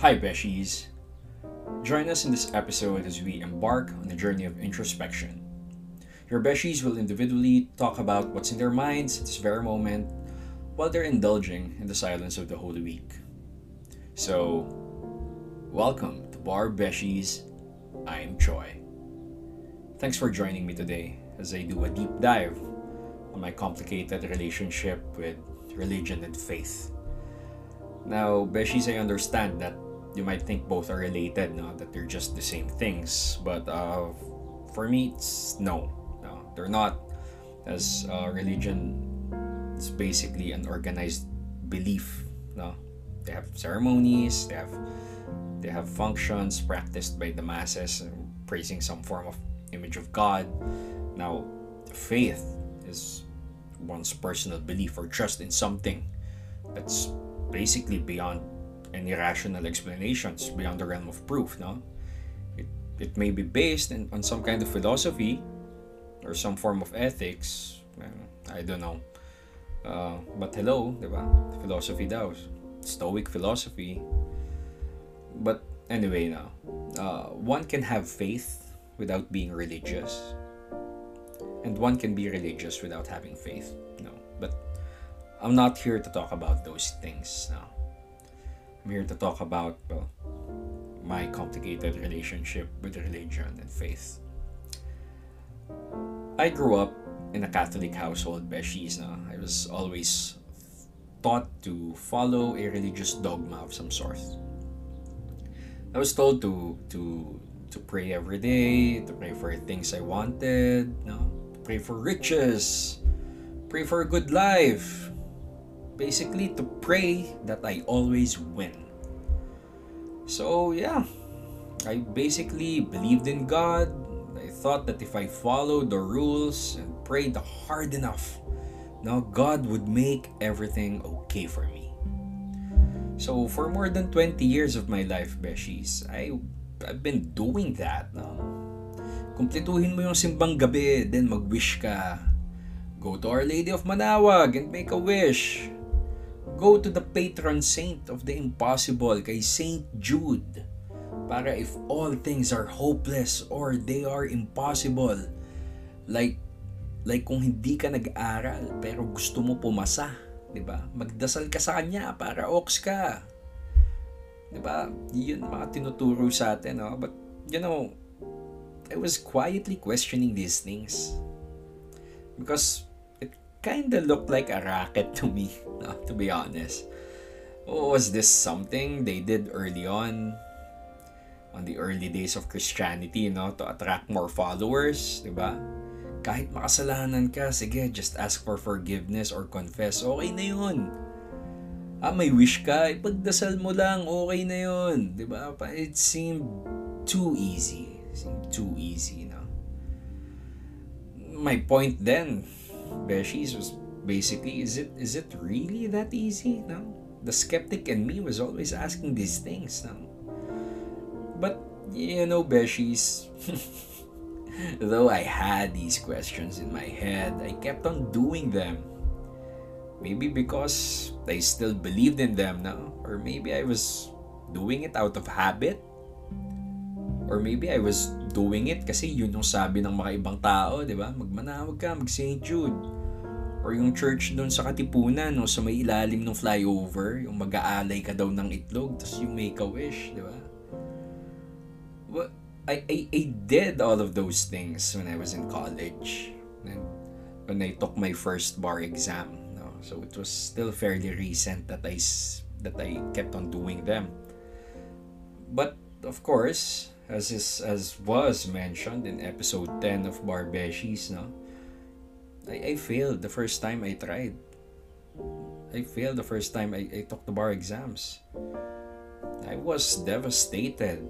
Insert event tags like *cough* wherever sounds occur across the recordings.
Hi, Beshies. Join us in this episode as we embark on a journey of introspection. Your Beshies will individually talk about what's in their minds at this very moment while they're indulging in the silence of the Holy Week. So, welcome to Bar Beshies. I am Choi. Thanks for joining me today as I do a deep dive on my complicated relationship with religion and faith. Now, Beshies, I understand that you might think both are related, no? that they're just the same things. But uh, for me, it's no. no they're not. As uh, religion is basically an organized belief. No? They have ceremonies, they have they have functions practiced by the masses praising some form of image of God. Now, faith is one's personal belief or trust in something that's basically beyond any rational explanations, beyond the realm of proof, no? It, it may be based in, on some kind of philosophy or some form of ethics. I don't know. Uh, but hello, di ba? Philosophy daw. Stoic philosophy. But anyway now, uh, one can have faith without being religious. And one can be religious without having faith. No. But I'm not here to talk about those things now. I'm here to talk about well, my complicated relationship with religion and faith. I grew up in a Catholic household, Beshies. Na. I was always taught to follow a religious dogma of some sort. I was told to to to pray every day, to pray for things I wanted, no, to pray for riches, pray for a good life. Basically, to pray that I always win. So, yeah, I basically believed in God. I thought that if I followed the rules and prayed hard enough, now God would make everything okay for me. So, for more than 20 years of my life, Beshies, I, I've been doing that. No? Kumpletuhin mo yung simbang gabi, then mag-wish ka. Go to Our Lady of Manawag and make a wish. Go to the patron saint of the impossible, kay Saint Jude. Para if all things are hopeless or they are impossible, like like kung hindi ka nag-aral pero gusto mo pumasa, 'di ba? Magdasal ka sa kanya para ox ka. 'Di ba? 'Yun mga tinuturo sa atin, no? But you know, I was quietly questioning these things. Because kind of looked like a racket to me, *laughs* to be honest. Oh, was this something they did early on? On the early days of Christianity, no? To attract more followers, 'di? Kahit makasalanan ka, sige, just ask for forgiveness or confess. Okay na yun. Ah, may wish ka, ipagdasal mo lang, okay na yun. Di ba? It seemed too easy. It seemed too easy, no? My point then, Beshies, was basically, is it is it really that easy? No? The skeptic in me was always asking these things, no? But, you know, Beshies, *laughs* Though I had these questions in my head, I kept on doing them. Maybe because I still believed in them now, or maybe I was doing it out of habit. Or maybe I was doing it kasi yun yung sabi ng mga ibang tao, di ba? Magmanawag ka, mag St. Jude. Or yung church doon sa Katipunan, no, sa may ilalim ng flyover, yung mag-aalay ka daw ng itlog, tapos yung make a wish, di ba? But, I, I, I did all of those things when I was in college. And when I took my first bar exam. No? So it was still fairly recent that I, that I kept on doing them. But of course, as is, as was mentioned in episode 10 of Barbeshies, no? I, I failed the first time I tried. I failed the first time I, I took the bar exams. I was devastated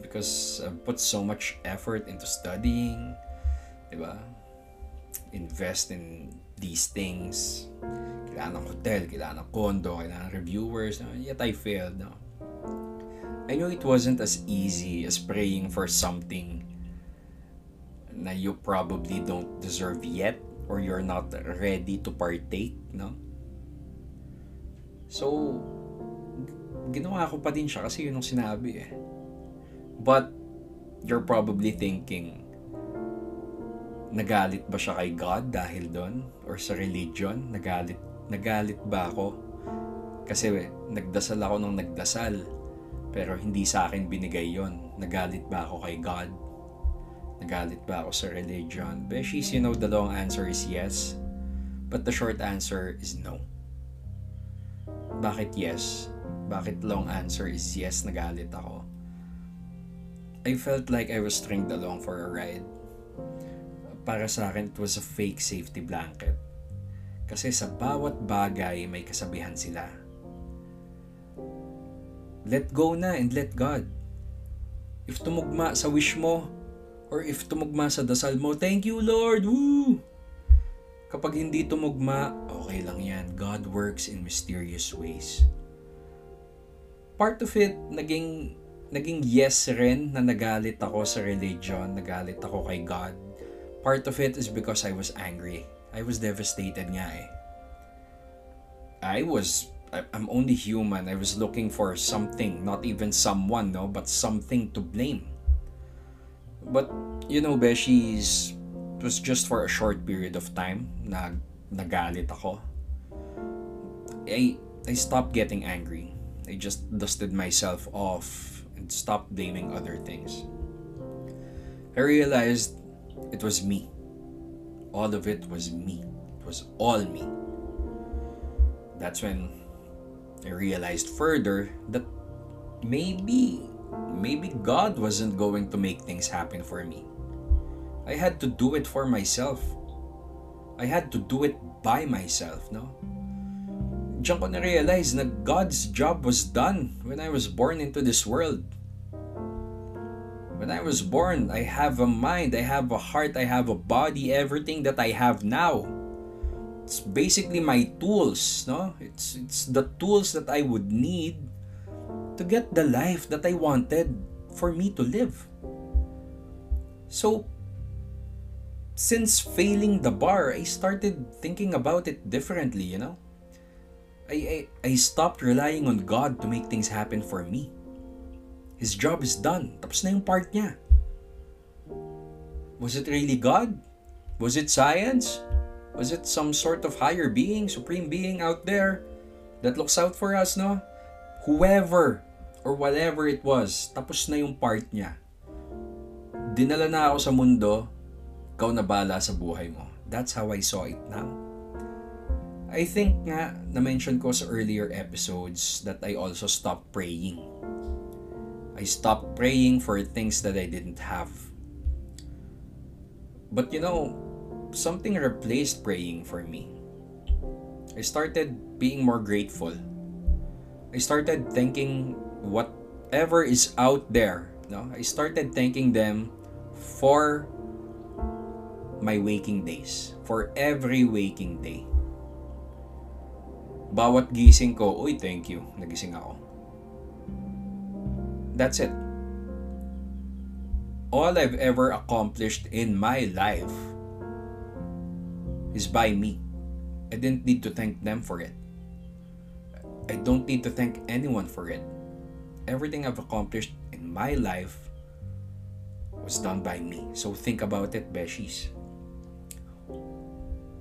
because I've put so much effort into studying, diba? Invest in these things. Kailangan ng hotel, kailangan ng condo, kailangan ng reviewers. No? Yet I failed. No? I know it wasn't as easy as praying for something na you probably don't deserve yet or you're not ready to partake, no? So, ginawa ko pa din siya kasi yun ang sinabi eh. But, you're probably thinking, nagalit ba siya kay God dahil doon? Or sa religion? Nagalit, nagalit ba ako? Kasi nagdasal ako nung nagdasal, pero hindi sa akin binigay yon. Nagalit ba ako kay God? Nagalit ba ako sa religion? Beshies, you know the long answer is yes. But the short answer is no. Bakit yes? Bakit long answer is yes, nagalit ako? I felt like I was stringed along for a ride. Para sa akin, it was a fake safety blanket. Kasi sa bawat bagay, may kasabihan sila. Let go na and let God. If tumugma sa wish mo, or if tumugma sa dasal mo, thank you Lord! Woo! Kapag hindi tumugma, okay lang yan. God works in mysterious ways. Part of it, naging naging yes rin na nagalit ako sa religion, nagalit ako kay God. Part of it is because I was angry. I was devastated nga eh. I was, I'm only human. I was looking for something, not even someone, no, but something to blame. But, you know, Beshies, it was just for a short period of time na nagalit ako. I, I stopped getting angry. I just dusted myself off and stopped blaming other things. I realized it was me. All of it was me. It was all me. That's when I realized further that maybe maybe God wasn't going to make things happen for me. I had to do it for myself. I had to do it by myself, no? diyan ko na-realize na God's job was done when I was born into this world. When I was born, I have a mind, I have a heart, I have a body, everything that I have now. It's basically my tools, no? It's it's the tools that I would need to get the life that I wanted for me to live. So since failing the bar, I started thinking about it differently, you know? I, I, I stopped relying on God to make things happen for me. His job is done. Tapos na yung part niya. Was it really God? Was it science? Was it some sort of higher being, supreme being out there that looks out for us, no? Whoever or whatever it was, tapos na yung part niya. Dinala na ako sa mundo, ikaw na bala sa buhay mo. That's how I saw it now. I think nga, na-mention ko sa earlier episodes that I also stopped praying. I stopped praying for things that I didn't have. But you know, something replaced praying for me. I started being more grateful. I started thanking whatever is out there. No? I started thanking them for my waking days, for every waking day. Bawat gising ko, uy, thank you, nagising ako. That's it. All I've ever accomplished in my life is by me. I didn't need to thank them for it. I don't need to thank anyone for it. Everything I've accomplished in my life was done by me. So think about it, Beshies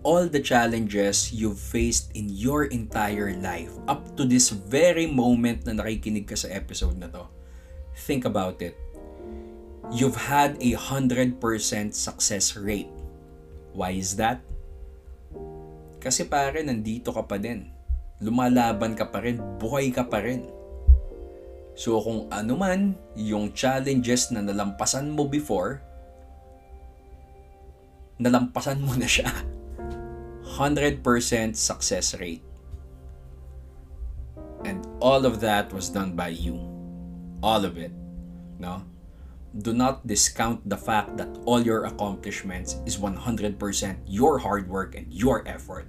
all the challenges you've faced in your entire life up to this very moment na nakikinig ka sa episode na to. Think about it. You've had a 100% success rate. Why is that? Kasi pare, nandito ka pa din. Lumalaban ka pa rin, buhay ka pa rin. So kung ano man yung challenges na nalampasan mo before, nalampasan mo na siya. 100% success rate. And all of that was done by you. All of it. No? Do not discount the fact that all your accomplishments is 100% your hard work and your effort.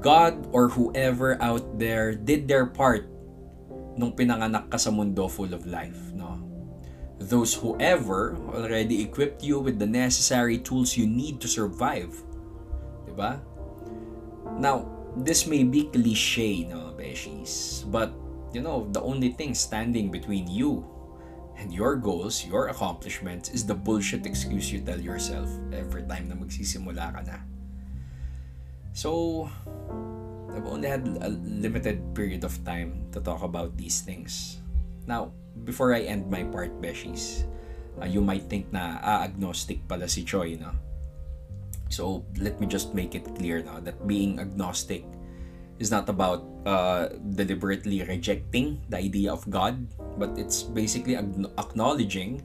God or whoever out there did their part nung pinanganak ka sa mundo full of life, no? Those whoever already equipped you with the necessary tools you need to survive ba? Now, this may be cliche, no, beshies, but you know, the only thing standing between you and your goals, your accomplishments, is the bullshit excuse you tell yourself every time na magsisimula ka na. So, I've only had a limited period of time to talk about these things. Now, before I end my part, Beshies, uh, you might think na ah, agnostic pala si Choi, no? So, let me just make it clear now that being agnostic is not about uh, deliberately rejecting the idea of God, but it's basically acknowledging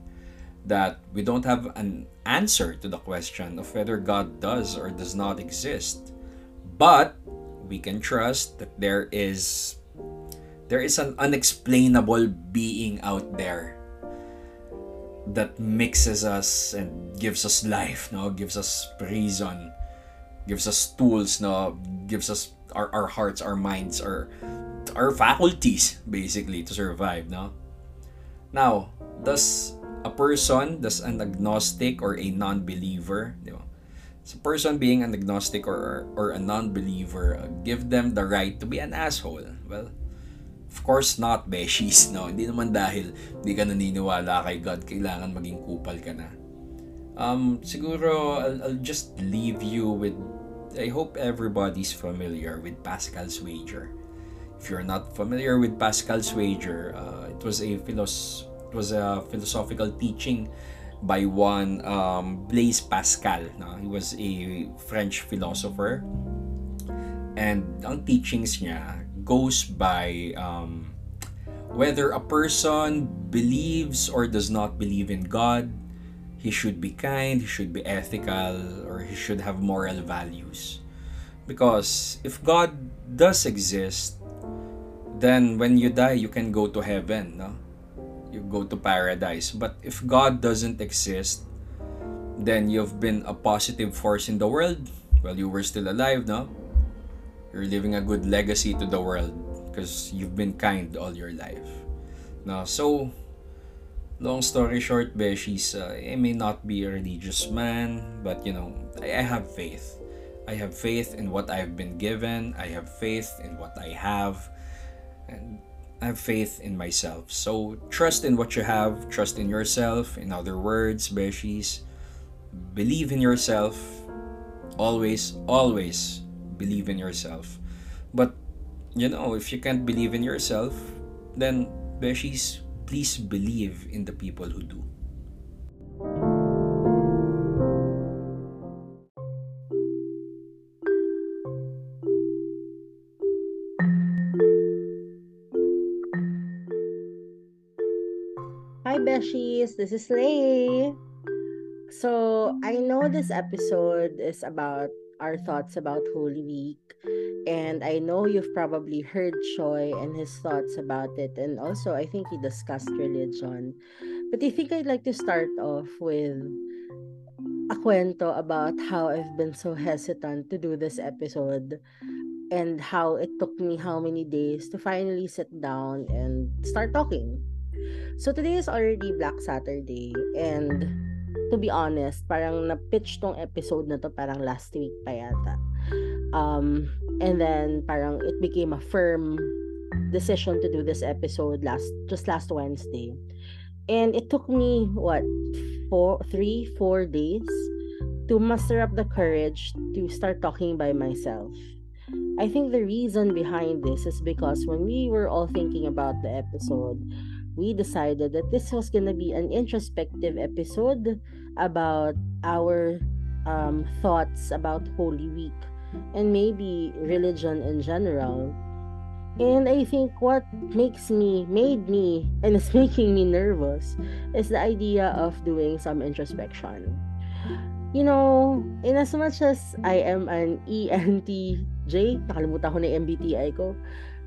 that we don't have an answer to the question of whether God does or does not exist. But we can trust that there is there is an unexplainable being out there that mixes us and gives us life no gives us reason gives us tools no gives us our, our hearts our minds our our faculties basically to survive no now does a person does an agnostic or a non-believer di ba? So person being an agnostic or or a non-believer uh, give them the right to be an asshole well Of course not, beshies, no? Hindi naman dahil hindi ka naniniwala kay God, kailangan maging kupal ka na. Um, siguro, I'll, I'll just leave you with, I hope everybody's familiar with Pascal's wager. If you're not familiar with Pascal's wager, uh, it was a philos it was a philosophical teaching by one um, Blaise Pascal. No? He was a French philosopher. And ang teachings niya goes by um, whether a person believes or does not believe in God, he should be kind, he should be ethical, or he should have moral values. Because if God does exist, then when you die, you can go to heaven, no? You go to paradise. But if God doesn't exist, then you've been a positive force in the world while you were still alive, no? You're leaving a good legacy to the world because you've been kind all your life. Now, so, long story short, Beshies, uh, I may not be a religious man, but you know, I, I have faith. I have faith in what I've been given. I have faith in what I have. And I have faith in myself. So trust in what you have, trust in yourself. In other words, Beshies, believe in yourself. Always, always believe in yourself. But, you know, if you can't believe in yourself, then, Beshies, please believe in the people who do. Hi, Beshies. This is Lay. So, I know this episode is about our thoughts about Holy Week. And I know you've probably heard Choi and his thoughts about it. And also, I think he discussed religion. But I think I'd like to start off with a cuento about how I've been so hesitant to do this episode and how it took me how many days to finally sit down and start talking. So today is already Black Saturday and to be honest, parang na-pitch tong episode na to parang last week pa yata. Um, and then parang it became a firm decision to do this episode last just last Wednesday. And it took me what four three, four days to muster up the courage to start talking by myself. I think the reason behind this is because when we were all thinking about the episode, we decided that this was going to be an introspective episode about our um, thoughts about Holy Week and maybe religion in general. And I think what makes me, made me, and is *laughs* making me nervous is the idea of doing some introspection. You know, in as much as I am an ENTJ, nakalimutan ko na MBTI ko,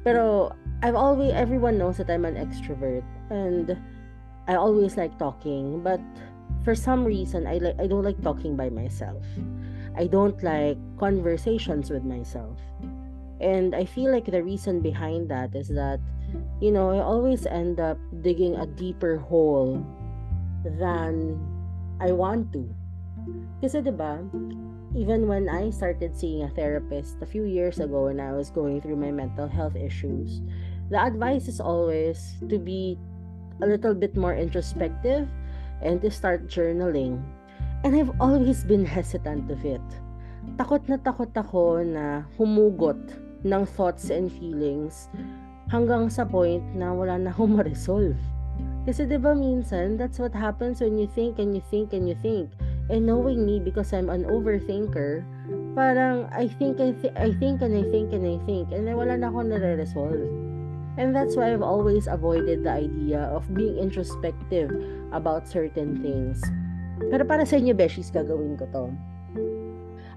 pero mm. I've always, everyone knows that I'm an extrovert and I always like talking, but for some reason I like I don't like talking by myself. I don't like conversations with myself. And I feel like the reason behind that is that you know, I always end up digging a deeper hole than I want to. Kasi 'di ba? Even when I started seeing a therapist a few years ago when I was going through my mental health issues, the advice is always to be a little bit more introspective and to start journaling. And I've always been hesitant of it. Takot na takot ako na humugot ng thoughts and feelings hanggang sa point na wala na akong *laughs* ma-resolve. Kasi 'di minsan, that's what happens when you think and you think and you think. And knowing me because I'm an overthinker, parang I think I, th- I think and I think and I think and wala na akong nare-resolve. And that's why I've always avoided the idea of being introspective about certain things. Pero para sa inyo, Beshies, gagawin ko to.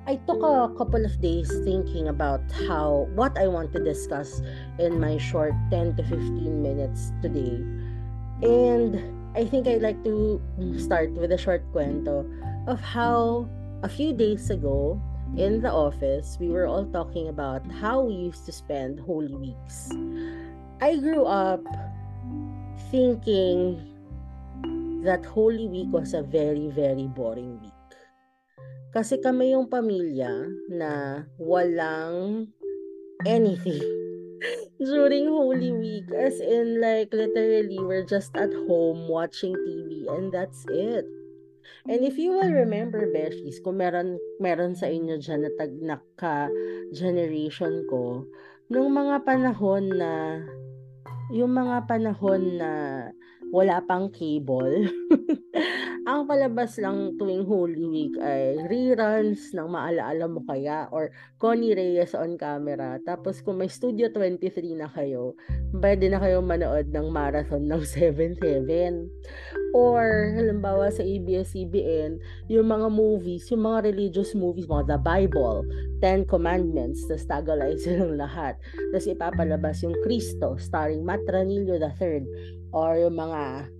I took a couple of days thinking about how what I want to discuss in my short 10 to 15 minutes today. And I think I'd like to start with a short kwento of how a few days ago in the office we were all talking about how we used to spend holy weeks. I grew up thinking that Holy Week was a very, very boring week. Kasi kami yung pamilya na walang anything *laughs* during Holy Week. As in, like, literally, we're just at home watching TV and that's it. And if you will remember, Beshies, kung meron, meron sa inyo dyan na tag generation ko, nung mga panahon na yung mga panahon na wala pang cable, *laughs* ang palabas lang tuwing Holy Week ay reruns ng Maalaala Mo Kaya or Connie Reyes on camera. Tapos kung may Studio 23 na kayo, pwede na kayo manood ng marathon ng 7-7. Or, halimbawa sa ABS-CBN, yung mga movies, yung mga religious movies, mga The Bible, Ten Commandments, tapos tagalize *laughs* silang lahat. Tapos ipapalabas yung Cristo, starring Matt Ranillo III, or yung mga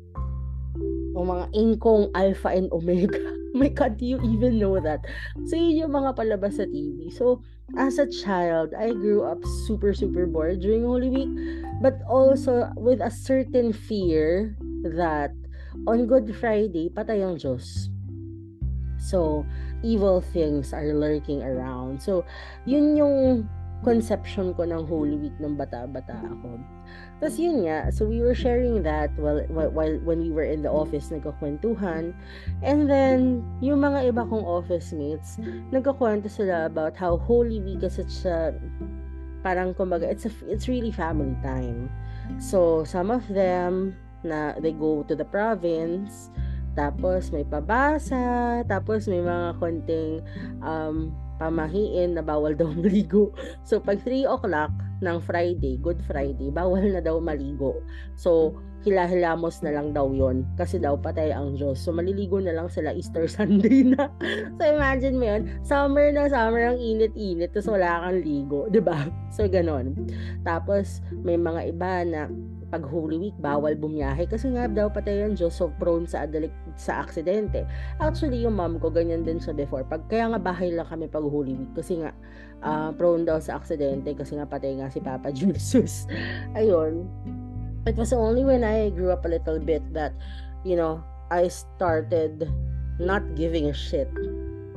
yung mga inkong alpha and omega. *laughs* My God, do you even know that? So, yun yung mga palabas sa TV. So, as a child, I grew up super, super bored during Holy Week, but also with a certain fear that on Good Friday, patay ang Diyos. So, evil things are lurking around. So, yun yung conception ko ng Holy Week ng bata-bata ako. Tapos yun nga, so we were sharing that while, while, when we were in the office, nagkakwentuhan. And then, yung mga iba kong office mates, nagkakwento sila about how Holy Week is such a, parang kumbaga, it's, a, it's really family time. So, some of them, na they go to the province, tapos may pabasa, tapos may mga konting um, pamahiin na bawal daw *laughs* maligo. So, pag 3 o'clock ng Friday, Good Friday, bawal na daw maligo. So, hilahilamos na lang daw yon kasi daw patay ang Diyos. So, maliligo na lang sila Easter *laughs* Sunday na. so, imagine mo yun, summer na summer, ang init-init, tapos wala kang ligo, ba diba? So, ganon. Tapos, may mga iba na pag Holy Week, bawal bumiyahe kasi nga daw patay ang Diyos so prone sa adalik sa aksidente. Actually, yung mom ko, ganyan din siya before. Pag, kaya nga bahay lang kami pag Holy Week kasi nga uh, prone daw sa aksidente kasi nga patay nga si Papa *laughs* Jesus. Ayun. It was only when I grew up a little bit that, you know, I started not giving a shit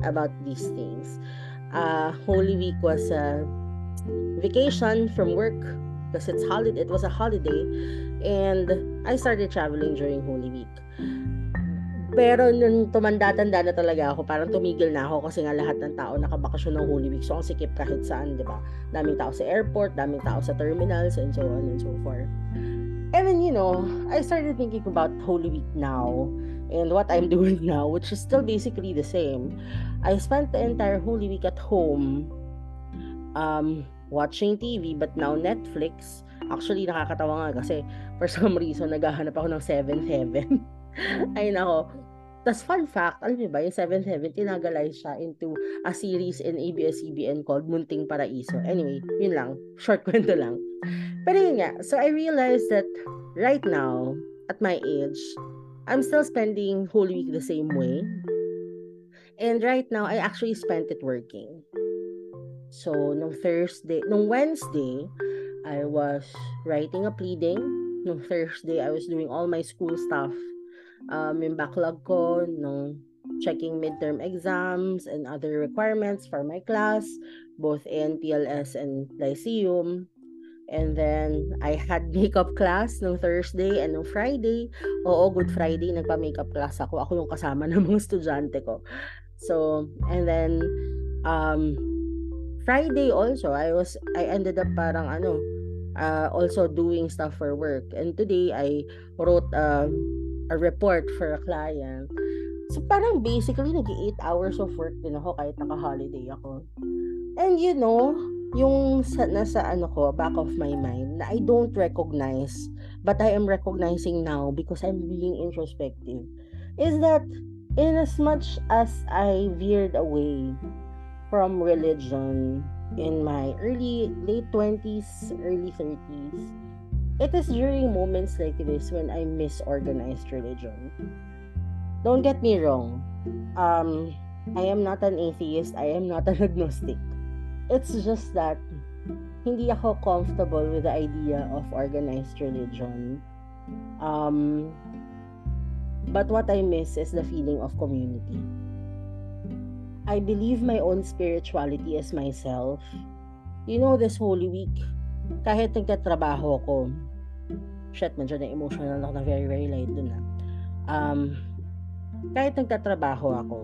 about these things. Uh, Holy Week was a vacation from work because it's holiday it was a holiday and I started traveling during Holy Week. Pero nung tumanda-tanda na talaga ako, parang tumigil na ako kasi nga lahat ng tao nakabakasyon ng Holy Week. So, ang sikip kahit saan, di ba? Daming tao sa airport, daming tao sa terminals, and so on and so forth. And then, you know, I started thinking about Holy Week now and what I'm *laughs* doing now, which is still basically the same. I spent the entire Holy Week at home um, watching TV but now Netflix actually nakakatawa nga kasi for some reason naghahanap ako ng 7-Heaven *laughs* ay nako tas fun fact, alam niyo ba, yung 7-Heaven, tinagalize siya into a series in ABS-CBN called Munting Paraiso. Anyway, yun lang. Short *laughs* kwento lang. Pero yun nga, so I realized that right now, at my age, I'm still spending Holy Week the same way. And right now, I actually spent it working. So, nung Thursday, nung Wednesday, I was writing a pleading. Nung Thursday, I was doing all my school stuff. Um, yung backlog ko, nung checking midterm exams and other requirements for my class, both in PLS and Lyceum. And then, I had *laughs* makeup class nung Thursday and nung Friday. Oo, Good Friday, nagpa-makeup class ako. Ako yung kasama *laughs* ng mga estudyante ko. So, and then, um, Friday also, I was, I ended up parang ano, uh, also doing stuff for work. And today, I wrote uh, a report for a client. So, parang basically, nag 8 hours of work din ako kahit naka-holiday ako. And you know, yung sa, nasa ano ko, back of my mind, na I don't recognize, but I am recognizing now because I'm being introspective, is that in as much as I veered away from religion in my early, late 20s, early 30s, it is during moments like this when I miss organized religion. Don't get me wrong. Um, I am not an atheist. I am not an *laughs* agnostic. It's just that hindi ako comfortable with the idea of organized religion. Um, but what I miss is the feeling of community. I believe my own spirituality as myself. You know, this Holy Week, kahit nagtatrabaho ko, shit, medyo na emotional ako na very, very light dun na. Um, kahit nagtatrabaho ako,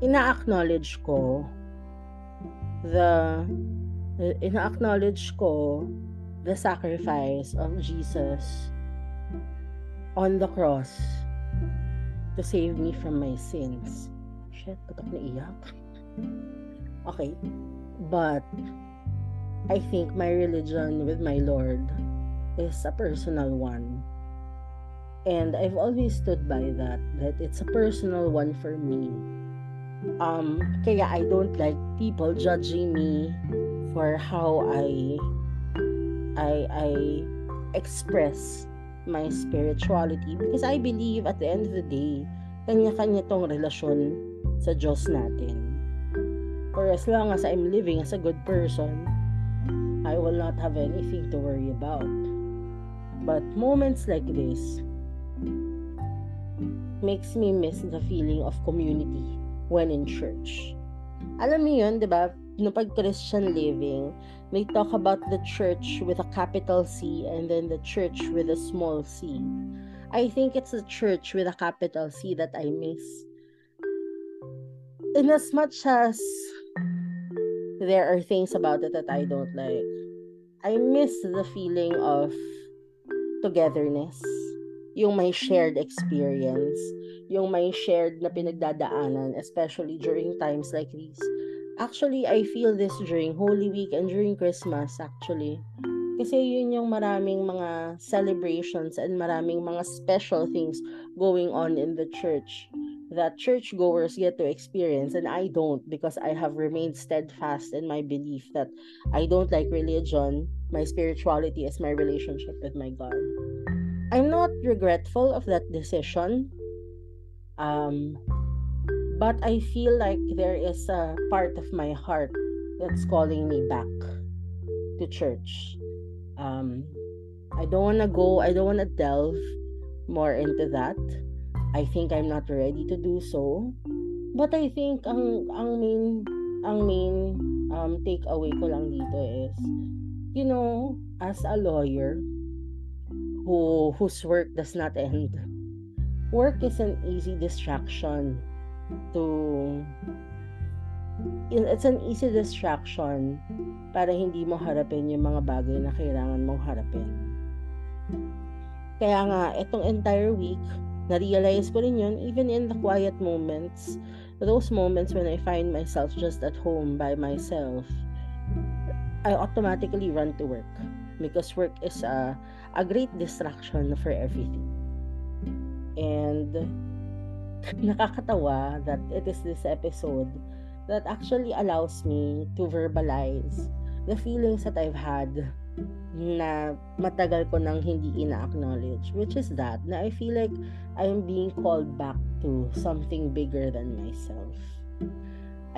ina-acknowledge ko the ina-acknowledge ko the sacrifice of Jesus on the cross to save me from my sins. Shit, ba't ako naiyak? Okay. But, I think my religion with my Lord is a personal one. And I've always stood by that, that it's a personal one for me um kaya I don't like people judging me for how I I I express my spirituality because I believe at the end of the day kanya-kanya tong relasyon sa Diyos natin for as long as I'm living as a good person I will not have anything to worry about but moments like this makes me miss the feeling of community when in church. Alam mo yun, di ba? No pag Christian living, they talk about the church with a capital C and then the church with a small c. I think it's the church with a capital C that I miss. In as much as there are things about it that I don't like, I miss the feeling of togetherness, yung may shared experience, yung may shared na pinagdadaanan, especially during times like these. Actually, I feel this during Holy Week and during Christmas, actually. Kasi yun yung maraming mga celebrations and maraming mga special things going on in the church that churchgoers get to experience and I don't because I have remained steadfast in my belief that I don't like religion. My spirituality is my relationship with my God. I'm not regretful of that decision Um, but I feel like there is a part of my heart that's calling me back to church. Um, I don't want to go, I don't want to delve more into that. I think I'm not ready to do so. But I think ang ang main ang main um takeaway ko lang dito is you know, as a lawyer who whose work does not end work is an easy distraction to it's an easy distraction para hindi mo harapin yung mga bagay na kailangan mong harapin. Kaya nga, itong entire week, na-realize ko rin yun, even in the quiet moments, those moments when I find myself just at home by myself, I automatically run to work because work is a, a great distraction for everything. And *laughs* nakakatawa that it is this episode that actually allows me to verbalize the feelings that I've had na matagal ko nang hindi ina-acknowledge which is that na I feel like I'm being called back to something bigger than myself.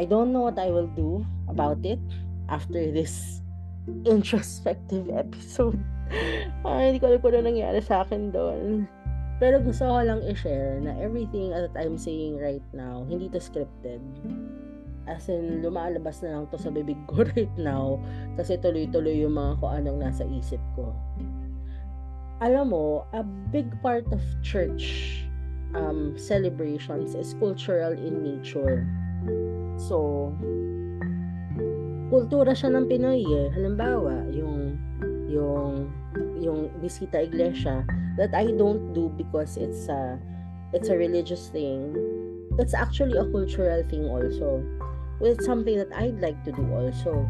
I don't know what I will do about it after this *laughs* introspective episode. Ay, *laughs* hindi ko alam kung ano nangyari sa akin doon. Pero gusto ko lang i-share na everything that I'm saying right now, hindi to scripted. As in lumalabas na lang to sa bibig ko *laughs* right now kasi tuloy-tuloy yung mga kung anong nasa isip ko alam mo a big part of church um, celebrations is cultural in nature so kultura siya ng Pinoy eh. Halimbawa, yung yung yung bisita iglesia that I don't do because it's a it's a religious thing. It's actually a cultural thing also. Well, it's something that I'd like to do also.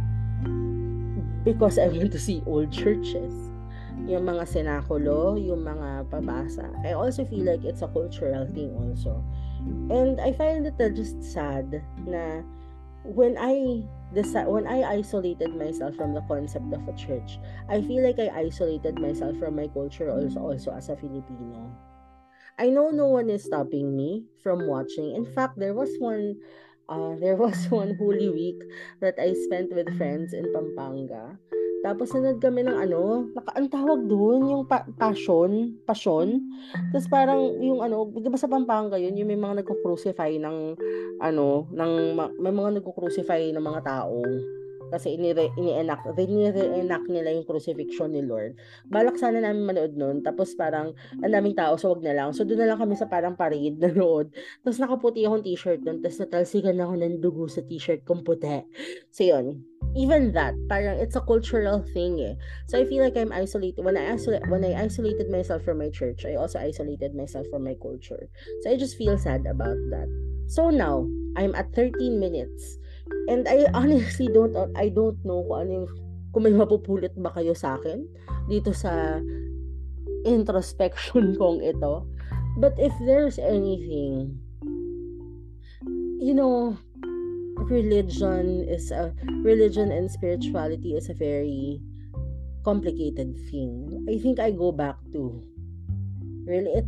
Because I want to see old churches. Yung mga senakulo, yung mga pabasa. I also feel like it's a cultural thing also. And I find it just sad na when I deci- when I isolated myself from the concept of a church, I feel like I isolated myself from my culture also also as a Filipino. I know no one is stopping me from watching. In fact, there was one uh, there was *laughs* one Holy Week that I spent with friends in Pampanga. Tapos nanood kami ng ano, naka, ang tawag doon, yung pa- passion, passion. Tapos parang yung ano, di ba sa Pampanga yun, yung may mga nagko-crucify ng ano, ng may mga nagko-crucify ng mga tao kasi ini-enact, dinire-enact nila yung crucifixion ni Lord. Balak sana namin manood nun, tapos parang ang daming tao, so wag na lang. So doon na lang kami sa parang parade na nood. Tapos nakaputi akong t-shirt nun, tapos natalsikan ako ng dugo sa t-shirt kong puti. So yun, even that, parang it's a cultural thing eh. So I feel like I'm isolated. When I, isolate, when I isolated myself from my church, I also isolated myself from my culture. So I just feel sad about that. So now, I'm at 13 minutes And I honestly don't I don't know kung ano yung kung may mapupulot ba kayo sa akin dito sa introspection *laughs* kong ito. But if there's anything, you know, religion is a religion and spirituality is a very complicated thing. I think I go back to really it,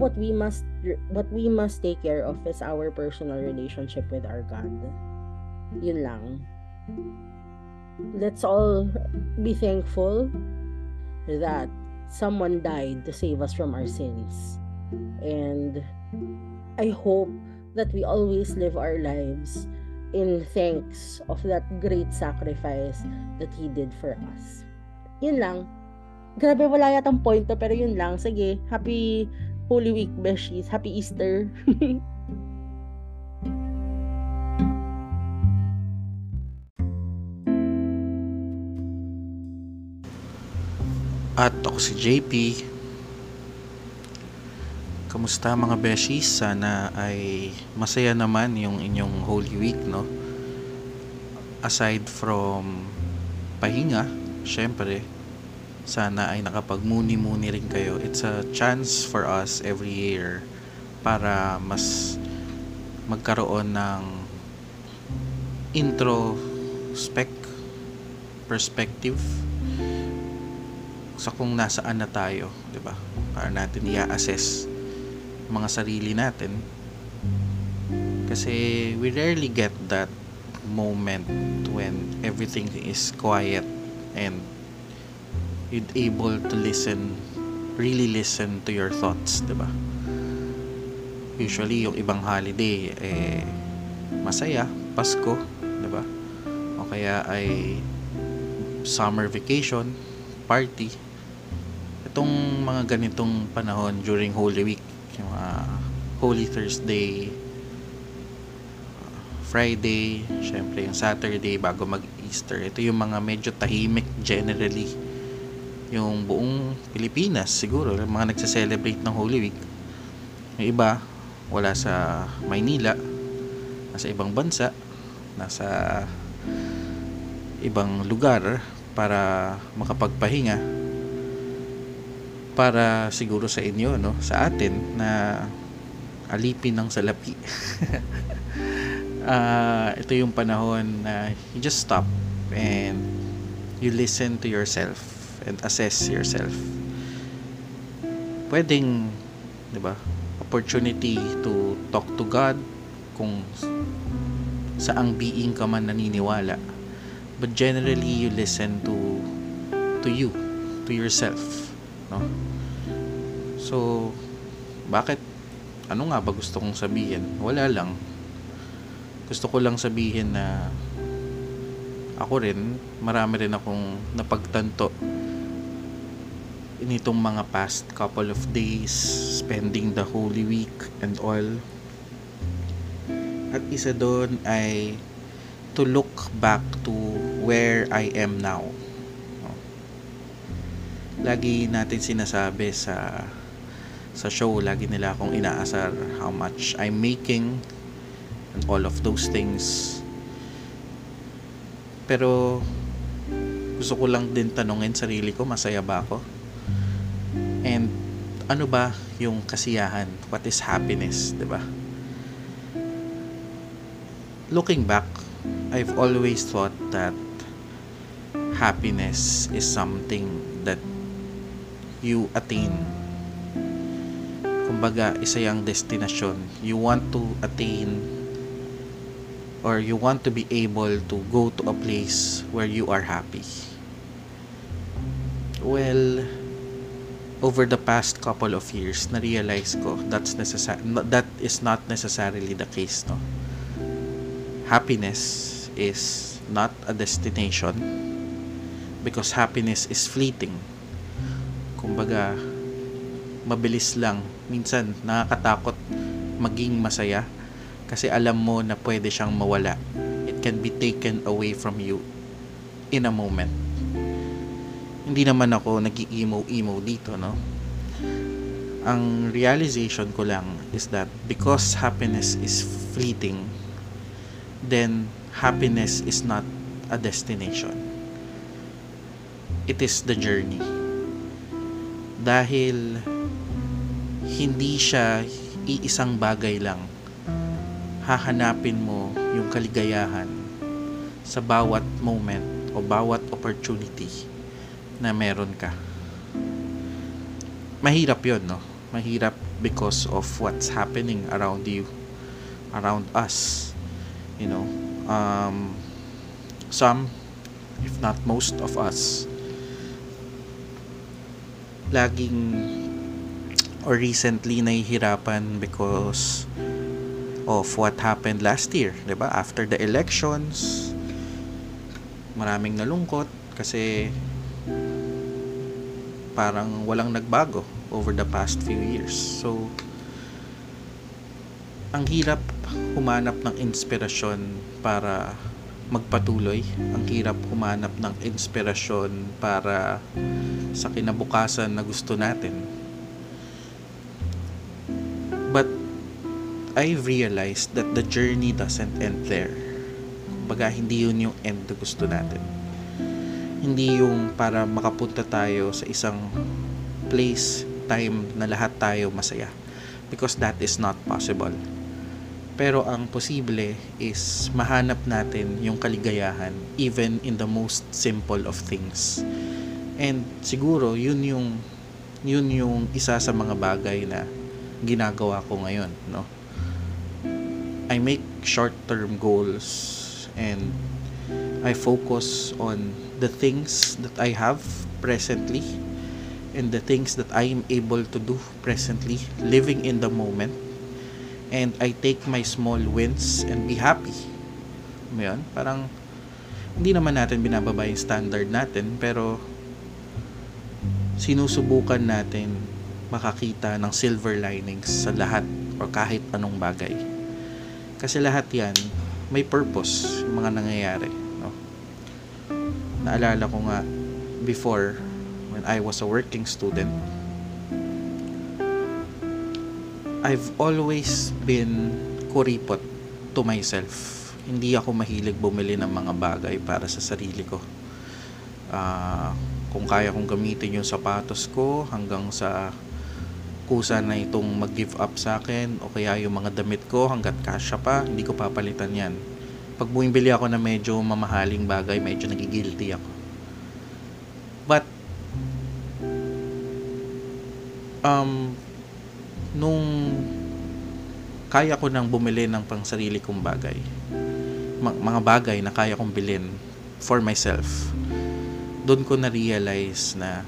what we must what we must take care of is our personal relationship with our God yun lang. Let's all be thankful that someone died to save us from our sins. And I hope that we always live our lives in thanks of that great sacrifice that He did for us. Yun lang. Grabe, wala yatang point to, pero yun lang. Sige, happy Holy Week, Beshies. Happy Easter. *laughs* At ako si JP. Kamusta mga beshies? Sana ay masaya naman yung inyong Holy Week, no? Aside from pahinga, syempre, sana ay nakapagmuni-muni rin kayo. It's a chance for us every year para mas magkaroon ng introspect perspective sa kung nasaan na tayo, 'di ba? Para natin i-assess mga sarili natin. Kasi we rarely get that moment when everything is quiet and you'd able to listen really listen to your thoughts, 'di ba? Usually yung ibang holiday eh masaya, Pasko, 'di ba? O kaya ay summer vacation, party, itong mga ganitong panahon during Holy Week, yung uh, Holy Thursday, Friday, syempre yung Saturday bago mag-Easter. Ito yung mga medyo tahimik generally. Yung buong Pilipinas siguro, yung mga nagse-celebrate ng Holy Week. Yung iba, wala sa Maynila, nasa ibang bansa, nasa ibang lugar para makapagpahinga. Para siguro sa inyo no? Sa atin na alipin ng salapi. Uh, *laughs* ito yung panahon na you just stop and you listen to yourself and assess yourself. Pwedeng di ba opportunity to talk to God kung saang being ka man naniniwala but generally you listen to to you to yourself no? So, bakit ano nga ba gusto kong sabihin? Wala lang. gusto ko lang sabihin na ako rin, marami rin akong napagtanto nitong mga past couple of days, spending the Holy Week and all. At isa doon ay to look back to where I am now. Lagi natin sinasabi sa sa show, lagi nila akong inaasar how much I'm making and all of those things. Pero gusto ko lang din tanongin sarili ko, masaya ba ako? And ano ba yung kasiyahan? What is happiness, 'di ba? Looking back, I've always thought that happiness is something that you attain. Kumbaga, isa yung destination. You want to attain or you want to be able to go to a place where you are happy. Well, over the past couple of years, na-realize ko that's necessary that is not necessarily the case, no. Happiness is not a destination because happiness is fleeting. Kumbaga, mabilis lang. Minsan, nakakatakot maging masaya kasi alam mo na pwede siyang mawala. It can be taken away from you in a moment. Hindi naman ako nag-emo-emo dito, no? Ang realization ko lang is that because happiness is fleeting, then happiness is not a destination. It is the journey. Dahil hindi siya iisang bagay lang hahanapin mo yung kaligayahan sa bawat moment o bawat opportunity na meron ka. Mahirap yon no? Mahirap because of what's happening around you, around us. You know, um, some, if not most of us, laging or recently nahihirapan because of what happened last year, 'di ba? After the elections, maraming nalungkot kasi parang walang nagbago over the past few years. So ang hirap humanap ng inspirasyon para magpatuloy. Ang hirap humanap ng inspirasyon para sa kinabukasan na gusto natin. But I've realized that the journey doesn't end there. Kumbaga, hindi yun yung end na gusto natin. Hindi yung para makapunta tayo sa isang place, time na lahat tayo masaya. Because that is not possible. Pero ang posible is mahanap natin yung kaligayahan even in the most simple of things. And siguro yun yung yun yung isa sa mga bagay na ginagawa ko ngayon, no? I make short-term goals and I focus on the things that I have presently and the things that I am able to do presently, living in the moment. And I take my small wins and be happy. Ayan, parang hindi naman natin binababa yung standard natin pero sinusubukan natin makakita ng silver linings sa lahat or kahit anong bagay. Kasi lahat yan, may purpose yung mga nangyayari. No? Naalala ko nga before, when I was a working student, I've always been kuripot to myself. Hindi ako mahilig bumili ng mga bagay para sa sarili ko. Uh, kung kaya kong gamitin yung sapatos ko hanggang sa kusa na itong mag-give up sa akin o kaya yung mga damit ko hanggat kasya pa, hindi ko papalitan yan. Pag bumibili ako na medyo mamahaling bagay, medyo nagigilty ako. But, um, nung kaya ko nang bumili ng pang sarili kong bagay, mga bagay na kaya kong bilhin for myself, doon ko na-realize na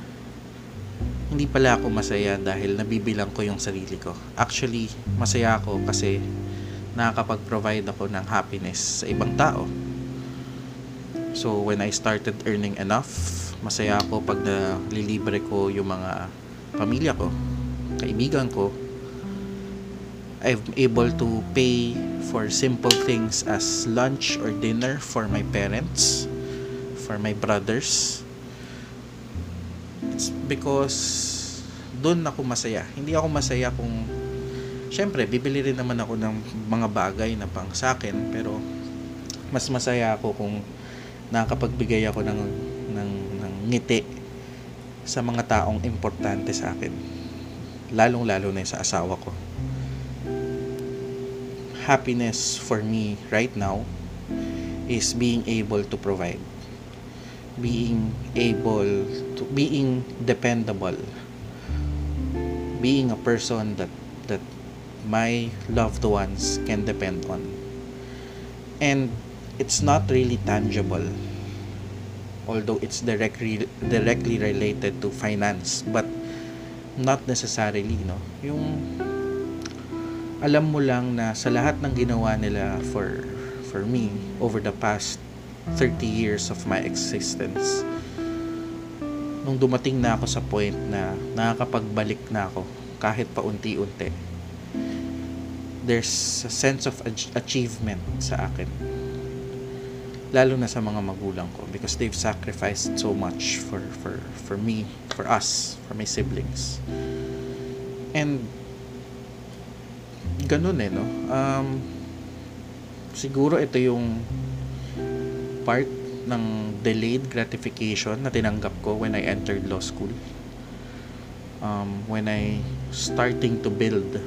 hindi pala ako masaya dahil nabibilang ko yung sarili ko. Actually, masaya ako kasi nakakapag-provide ako ng happiness sa ibang tao. So, when I started earning enough, masaya ako pag nalilibre ko yung mga pamilya ko, kaibigan ko. I'm able to pay for simple things as lunch or dinner for my parents, for my brothers. It's because doon ako masaya. Hindi ako masaya kung syempre bibili rin naman ako ng mga bagay na pang sa akin pero mas masaya ako kung nakakapagbigay ako ng, ng, ng ngiti sa mga taong importante sa akin. Lalong-lalo na sa asawa ko. Happiness for me right now is being able to provide. Being able to being dependable. Being a person that that my loved ones can depend on. And it's not really tangible although it's directly directly related to finance but not necessarily no yung alam mo lang na sa lahat ng ginawa nila for for me over the past 30 years of my existence nung dumating na ako sa point na nakakapagbalik na ako kahit pa unti-unti there's a sense of achievement sa akin. Lalo na sa mga magulang ko because they've sacrificed so much for for for me for us for my siblings. And ganun eh no? Um, siguro ito yung part ng delayed gratification na tinanggap ko when I entered law school. Um, when I starting to build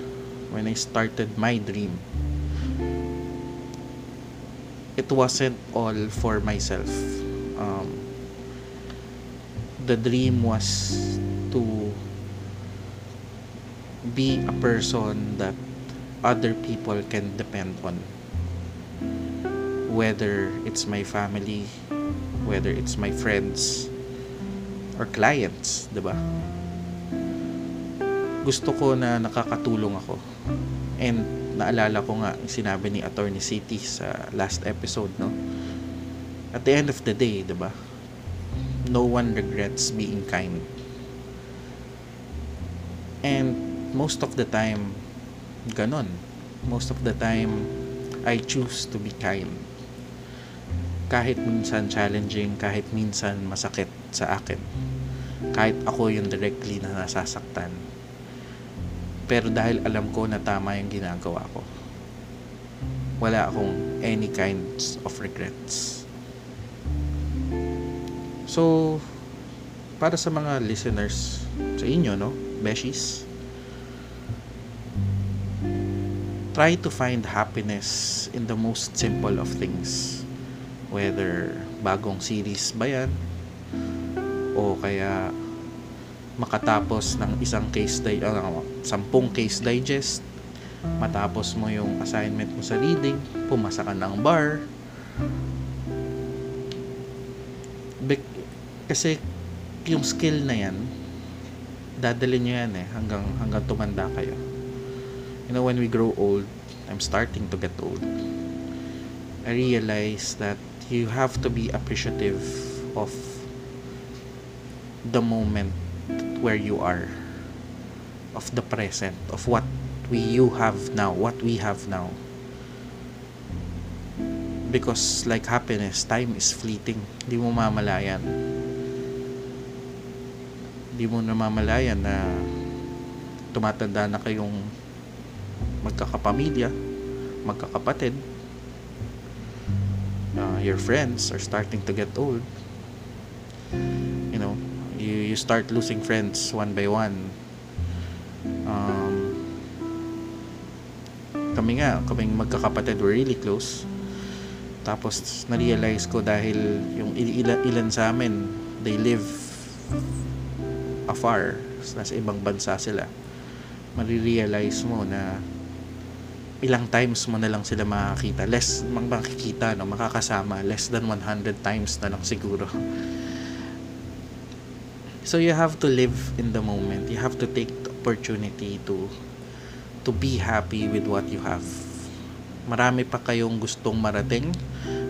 when I started my dream. It wasn't all for myself. Um, the dream was to be a person that other people can depend on. Whether it's my family, whether it's my friends, or clients, 'di ba? Gusto ko na nakakatulong ako. And naalala ko nga sinabi ni Attorney City sa last episode, no? At the end of the day, 'di ba? No one regrets being kind. And most of the time, ganon. Most of the time, I choose to be kind. Kahit minsan challenging, kahit minsan masakit sa akin. Kahit ako yung directly na nasasaktan pero dahil alam ko na tama yung ginagawa ko, wala akong any kinds of regrets. So, para sa mga listeners sa inyo, no, Beshies, try to find happiness in the most simple of things. Whether bagong series ba yan, o kaya makatapos ng isang case di uh, sampung case digest matapos mo yung assignment mo sa reading pumasa ka ng bar Be- kasi yung skill na yan dadalhin nyo yan eh hanggang, hanggang tumanda kayo you know when we grow old I'm starting to get old I realize that you have to be appreciative of the moment where you are of the present of what we you have now what we have now. Because like happiness time is fleeting. Hindi mo mamalayan. Hindi mo namamalayan na tumatanda na kayong magkakapamilya magkakapatid uh, your friends are starting to get old. You know you, you start losing friends one by one. Um, kami nga kaming magkakapatid were really close. Tapos na-realize ko dahil yung ilan, ilan sa amin they live afar nasa ibang bansa sila. Marirealize mo na ilang times mo na lang sila makakita less makikita no makakasama less than 100 times na lang siguro So you have to live in the moment. You have to take the opportunity to to be happy with what you have. marami pa kayong gustong marating,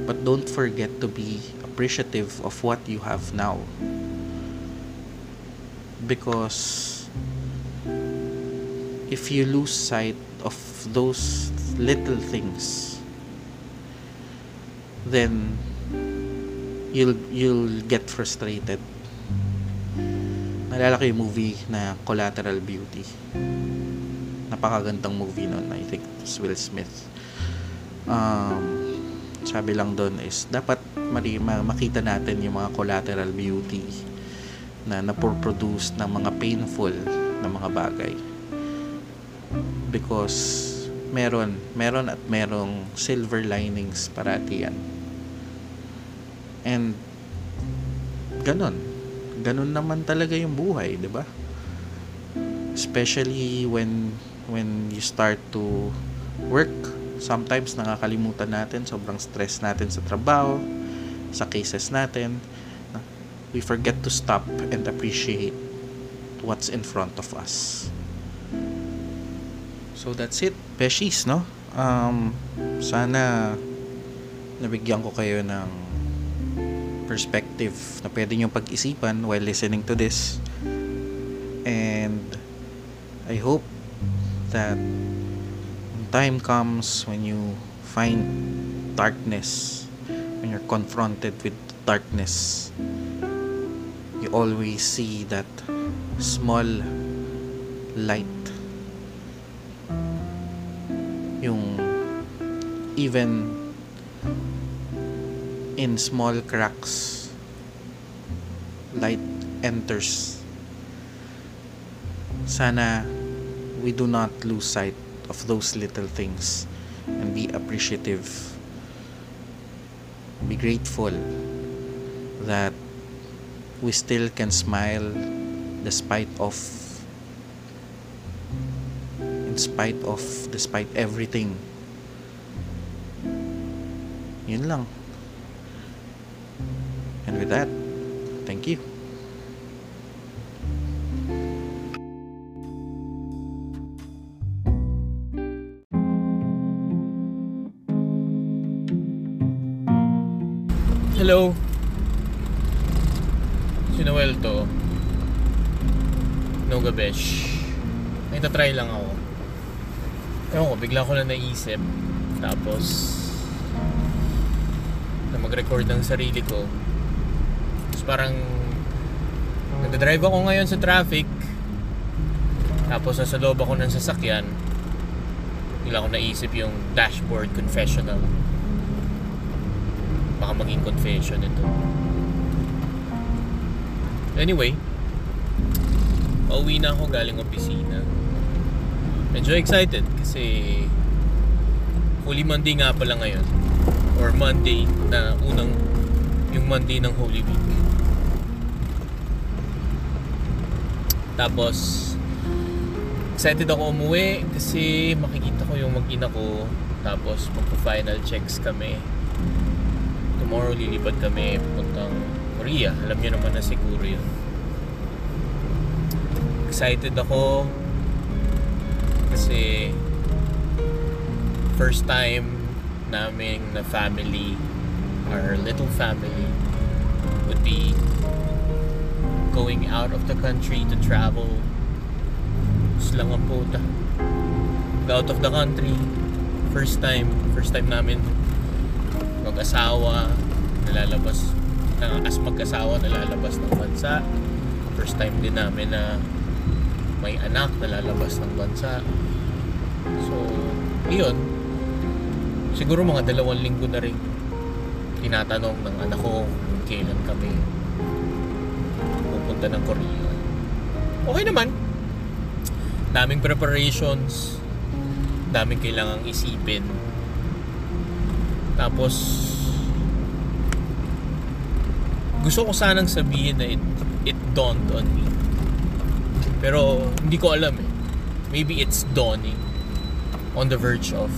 but don't forget to be appreciative of what you have now. Because if you lose sight of those little things, then you'll you'll get frustrated. Nalala ko yung movie na Collateral Beauty. Napakagandang movie nun. I think it was Will Smith. Um, sabi lang doon is dapat mari, makita natin yung mga collateral beauty na napoproduce ng mga painful na mga bagay. Because meron, meron at merong silver linings parati yan. And ganon. Ganon naman talaga yung buhay, 'di ba? Especially when when you start to work, sometimes nakakalimutan natin, sobrang stress natin sa trabaho, sa cases natin. We forget to stop and appreciate what's in front of us. So that's it, Peshies, no? Um, sana nabigyan ko kayo ng perspective na pwede nyo pag-isipan while listening to this. And I hope that when time comes when you find darkness, when you're confronted with darkness, you always see that small light yung even in small cracks light enters. Sana we do not lose sight of those little things and be appreciative. Be grateful that we still can smile despite of spite of despite everything yun lang and with that thank you Hello. Si Noel to. No gabesh. May tatry lang ako. Bigla ko na naisip. Tapos, na mag-record ng sarili ko. Tapos parang, nagdadrive ako ngayon sa traffic. Tapos nasa loob ako ng sasakyan. Bigla ko naisip yung dashboard confessional baka maging confession ito. Anyway, pauwi na ako galing opisina. Medyo excited kasi Holy Monday nga pala ngayon. Or Monday na unang yung Monday ng Holy Week. Tapos excited ako umuwi kasi makikita ko yung mag-ina ko tapos magpo-final checks kami tomorrow lilipad kami puntang Korea. Alam niyo naman na siguro yun. Excited ako kasi first time namin na family our little family would be going out of the country to travel. Lang ang puta. Out of the country. First time first time namin mag-asawa. Nalalabas na as mag-asawa nalalabas ng bansa. First time din namin na may anak nalalabas ng bansa so yun. Siguro mga dalawang linggo na rin tinatanong ng anak ko kung kailan kami pupunta ng Korea. Okay naman. Daming preparations. Daming kailangang isipin. Tapos, gusto ko sanang sabihin na it, it dawned on me. Pero, hindi ko alam eh. Maybe it's dawning on the verge of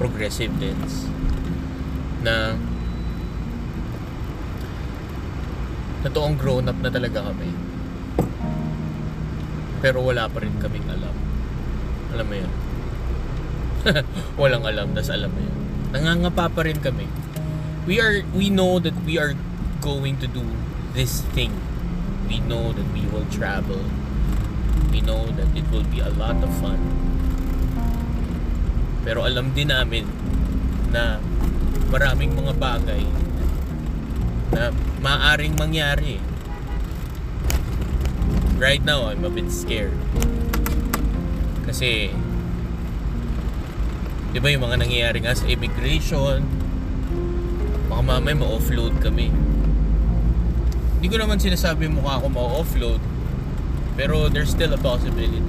progressive dance. Na, na toong grown up na talaga kami. Pero wala pa rin kaming alam. Alam mo yun? *laughs* Walang alam, das alam mo yun. Nangangapa pa rin kami. We are, we know that we are going to do this thing. We know that we will travel. We know that it will be a lot of fun. Pero alam din namin na maraming mga bagay na maaring mangyari. Right now, I'm a bit scared. Kasi, di ba yung mga nangyayari nga sa immigration, baka mamaya ma-offload kami. Hindi ko naman sinasabi mukha ako ma-offload, pero there's still a possibility.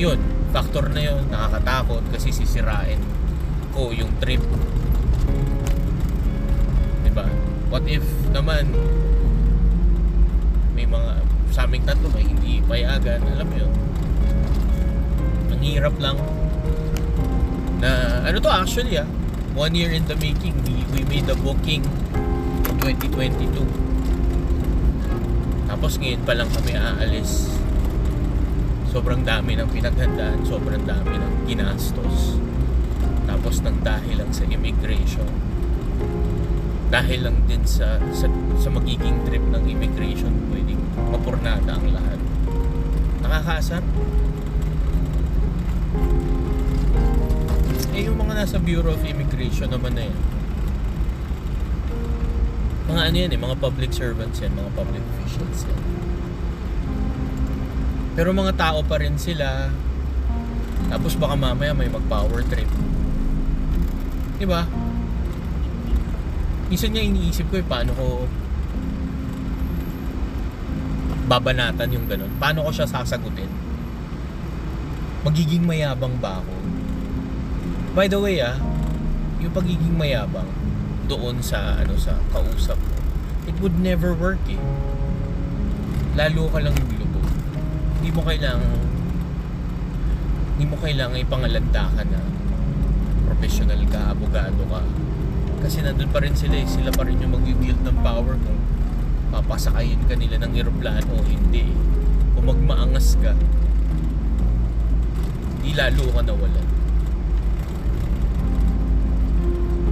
Yun, factor na yun, nakakatakot kasi sisirain ko yung trip. Diba? What if naman may mga sa aming tatlo may hindi payagan, alam mo yun. Ang hirap lang na ano to actually ah one year in the making we, we made the booking in 2022 tapos ngayon pa lang kami aalis sobrang dami ng pinaghandaan sobrang dami ng ginastos. Tapos nang dahil lang sa immigration. Dahil lang din sa sa, sa magiging trip ng immigration pwedeng mapurnada ang lahat. Nakakaasar eh yung mga nasa Bureau of Immigration naman na yan. Mga ano yan eh mga public servants yan mga public officials yan pero mga tao pa rin sila. Tapos baka mamaya may mag power trip. Di ba minsan nga iniisip ko eh paano ko babanatan yung ganun? Paano ko siya sasagutin? Magiging mayabang ba ako? By the way ah yung pagiging mayabang doon sa ano sa kausap mo it would never work eh. Lalo ka lang lubog hindi mo kailangan hindi mo kailangan ipangalanda ka na professional ka, abogado ka kasi nandun pa rin sila eh. sila pa rin yung mag-wield ng power kung papasakayin ka nila ng eroplano o hindi kung magmaangas ka di lalo ka nawalan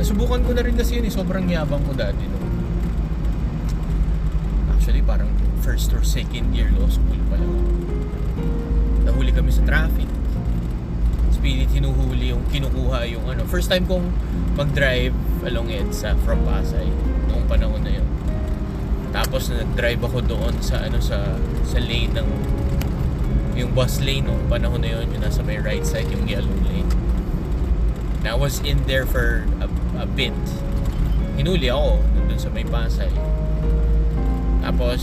nasubukan ko na rin kasi yun eh sobrang yabang ko dati no actually parang first or second year law school pa lang. Nahuli kami sa traffic. Spirit hinuhuli yung kinukuha yung ano. First time kong mag-drive along EDSA from Pasay noong panahon na yun. Tapos nag-drive ako doon sa ano sa sa lane ng yung bus lane noong panahon na yun yung nasa may right side yung yellow lane. And I was in there for a, a bit. Hinuli ako nandun sa may Pasay. Tapos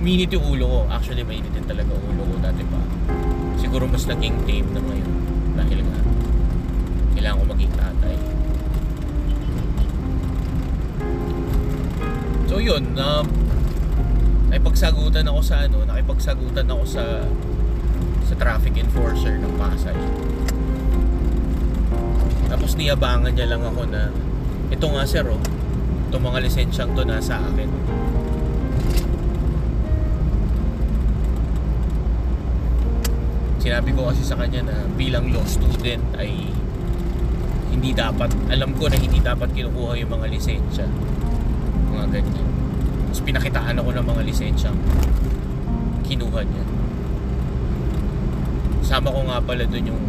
minit yung ulo ko. Actually mainit din talaga ulo ko dati pa siguro mas naging tame na ngayon. Dahil nga kailangan ko maging tatay. So yun um, nakipagsagutan ako sa ano nakipagsagutan ako sa sa traffic enforcer ng Pasay. Tapos niyabangan niya lang ako na ito nga sir oh. Itong mga lisensyang to nasa akin sinabi ko kasi sa kanya na bilang law student ay hindi dapat alam ko na hindi dapat kinukuha yung mga lisensya. Mga ganyan. Tapos pinakitaan ako ng mga lisensya kinuha niya. Sama ko nga pala dun yung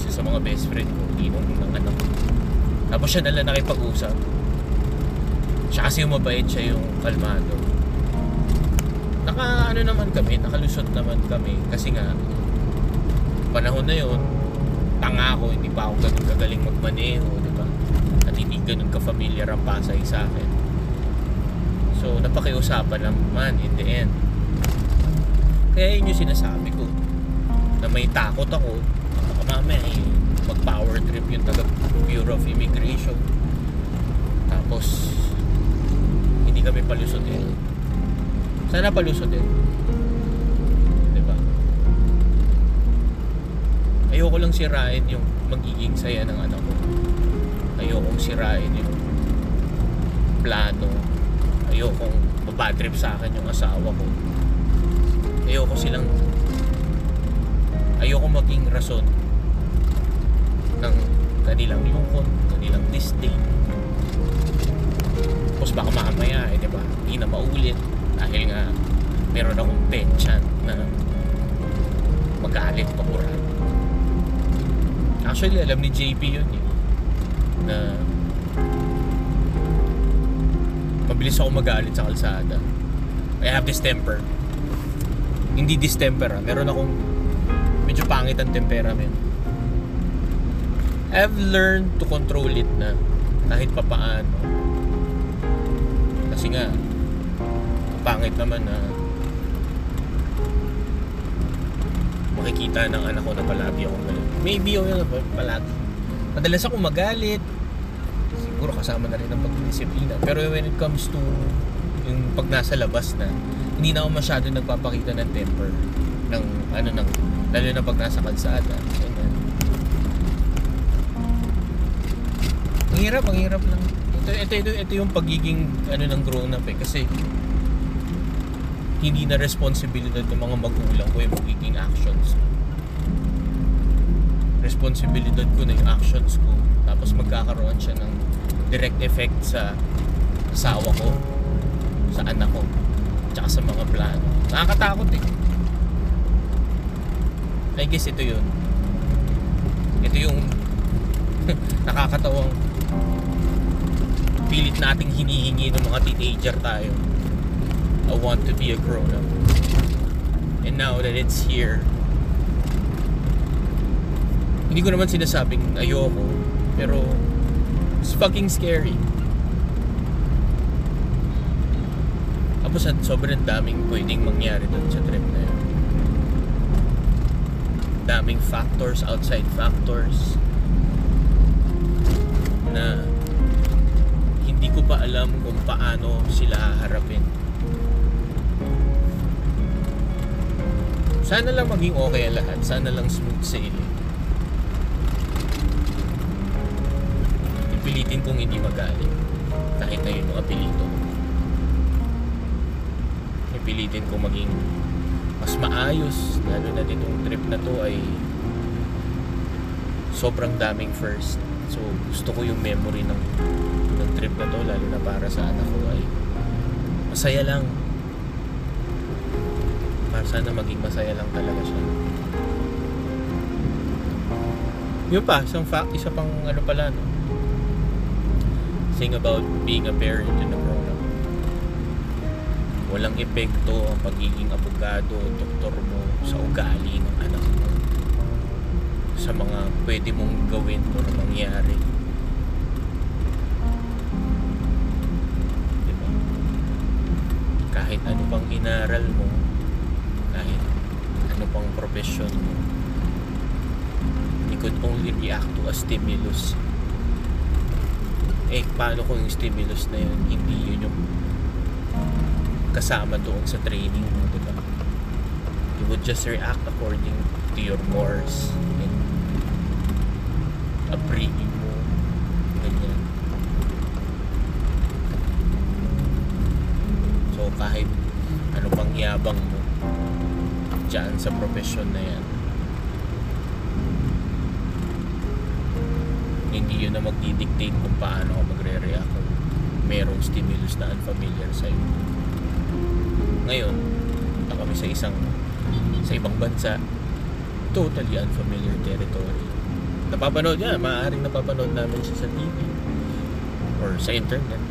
isa sa mga best friend ko ninong ng anak tapos siya nalang nakipag-usap. Siya kasi yung mabait siya yung kalmado naka ano naman kami nakalusot naman kami. Kasi nga panahon na yon tanga ako hindi pa ako ganun kagaling magmaneho di ba? At hindi ganun ka familiar ang Pasay sa akin. So napakiusapan naman in the end. Kaya yun yung sinasabi ko na may takot ako baka mamaya eh, mag power trip yung taga Bureau of Immigration. Tapos hindi kami palusot eh sana palusot din. Di ba? Ayoko lang sirain yung magiging saya ng anak ko. Ayokong sirain yung plano. Ayokong mabadrip sa akin yung asawa ko. Ayoko silang ayoko maging rason ng kanilang lungkot, kanilang disdain. Tapos baka mamaya, eh, di ba, hindi na maulit dahil nga meron akong penchant na magalit pakuran. Actually, alam ni JP yun eh, na mabilis ako magalit sa kalsada. I have this temper. Hindi distemper ah. Meron akong medyo pangit ang temperament. I've learned to control it na kahit papaano. Kasi nga, pangit naman na makikita ng anak ko na palagi akong galit. Maybe ako yun palagi. Madalas ako magalit. Siguro kasama na rin ang pagdisiplina. Pero when it comes to yung pag nasa labas na, hindi na ako masyado nagpapakita ng temper ng ano ng lalo na pag nasa kalsada. Ganyan. Ang hirap, ang hirap lang. Ito, ito, ito, ito yung pagiging ano ng grown up eh. Kasi hindi na responsibilidad ng mga magulang ko yung magiging actions ko. Responsibilidad ko na yung actions ko. Tapos magkakaroon siya ng direct effect sa asawa ko, sa anak ko, tsaka sa mga plano. Nakakatakot eh. I guess ito yun. Ito yung *laughs* nakakatawang pilit nating hinihingi ng mga teenager tayo. I want to be a grown up. And now that it's here, hindi ko naman sinasabing ayoko, pero it's fucking scary. Tapos sobrang daming pwedeng mangyari dun sa trip na yun. Daming factors, outside factors na hindi ko pa alam kung paano sila haharapin. Sana lang maging okay ang lahat. Sana lang smooth sailing. Ipilitin kong hindi magalit. Kahit na yun yung apelito. Ipilitin kong maging mas maayos. Lalo na ditong trip na to ay sobrang daming first. So gusto ko yung memory ng, ng trip na to lalo na para sa anak ko ay masaya lang para sana maging masaya lang talaga siya. Yun pa, isang fact, isa pang ano pala, no? Saying about being a parent and a grown up. Walang epekto ang pagiging abogado, doktor mo sa ugali ng anak mo. Sa mga pwede mong gawin o mangyari. Diba? Kahit ano pang inaral mo, pang profession you could only react to a stimulus. Eh paano kung yung stimulus na yun hindi yun yung kasama doon sa training mo diba you would just react according to your mores and upbringing mo ganyan. So kahit ano pang yabang mo dyan sa profession na yan. Hindi yun na magdidictate kung paano ka magre-react kung merong stimulus na unfamiliar sa'yo. Ngayon punta kami sa isang sa ibang bansa. Totally unfamiliar territory. Napapanood yan maaaring napapanood namin siya sa TV or sa internet.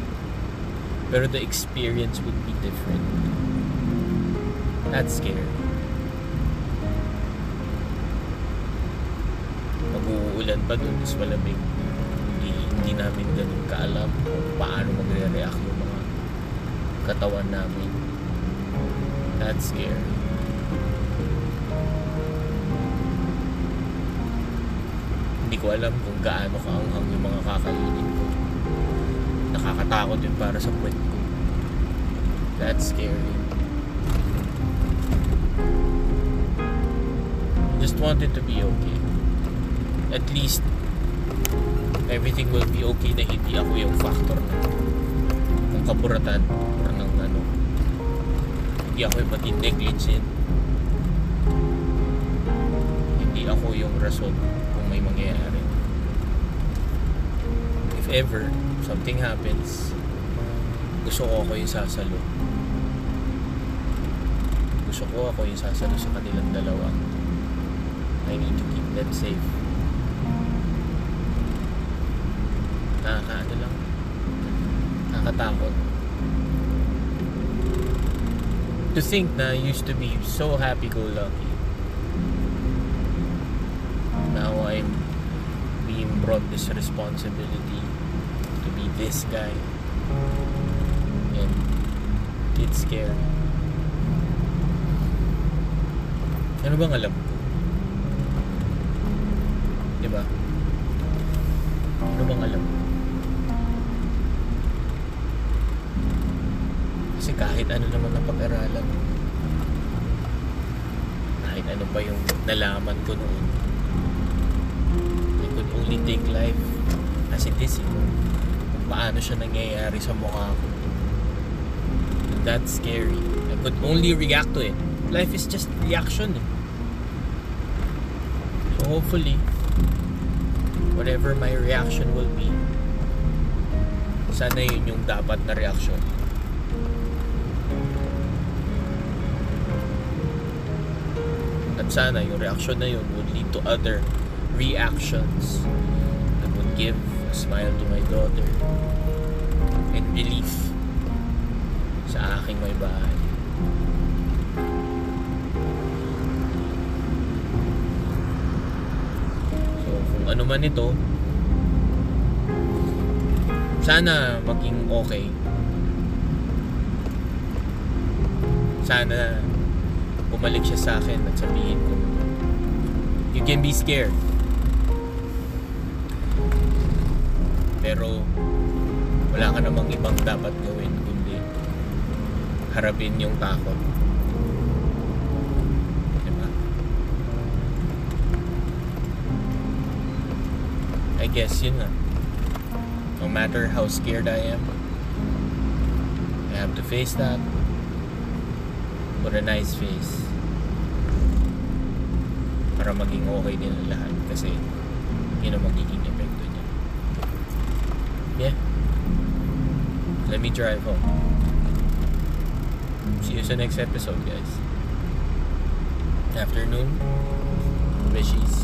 Pero the experience would be different. That's scary mag-uulan pa dun tapos malamig hindi, namin ganun kaalam kung paano magre-react yung mga katawan namin. That's scary hindi ko alam kung gaano kaanghang yung mga kakainin ko. Nakakatakot yun para sa puwet ko. That's scary just want it to be okay at least everything will be okay na hindi ako yung factor ng, kaburatan or ng ano hindi ako yung maging negligent hindi ako yung rason kung may mangyayari if ever something happens, gusto ko ako yung sasalo. Gusto ko ako yung sasalo sa kanilang dalawa. I need to keep them safe. Nakakaano lang. Nakakatakot. To think na I used to be so happy-go-lucky. Now I'm being brought this responsibility to be this guy. And it's scary. Ano bang alam ko? It is eh. kung paano siya nangyayari sa mukha ko that's scary I could only react to it life is just reaction eh. so hopefully whatever my reaction will be sana yun yung dapat na reaction At sana yung reaction na yun would lead to other reactions that would give smile to my daughter and relief sa aking may bahay. So, kung ano man ito, sana maging okay. Sana bumalik siya sa akin at sabihin ko, you can be scared. Pero, wala ka namang ibang dapat gawin kundi harapin yung takot. Diba? I guess yun nga. No matter how scared I am, I have to face that put a nice face para maging okay din lahat kasi yun ang magiging me drive home. See you sa next episode guys. Afternoon. Wishes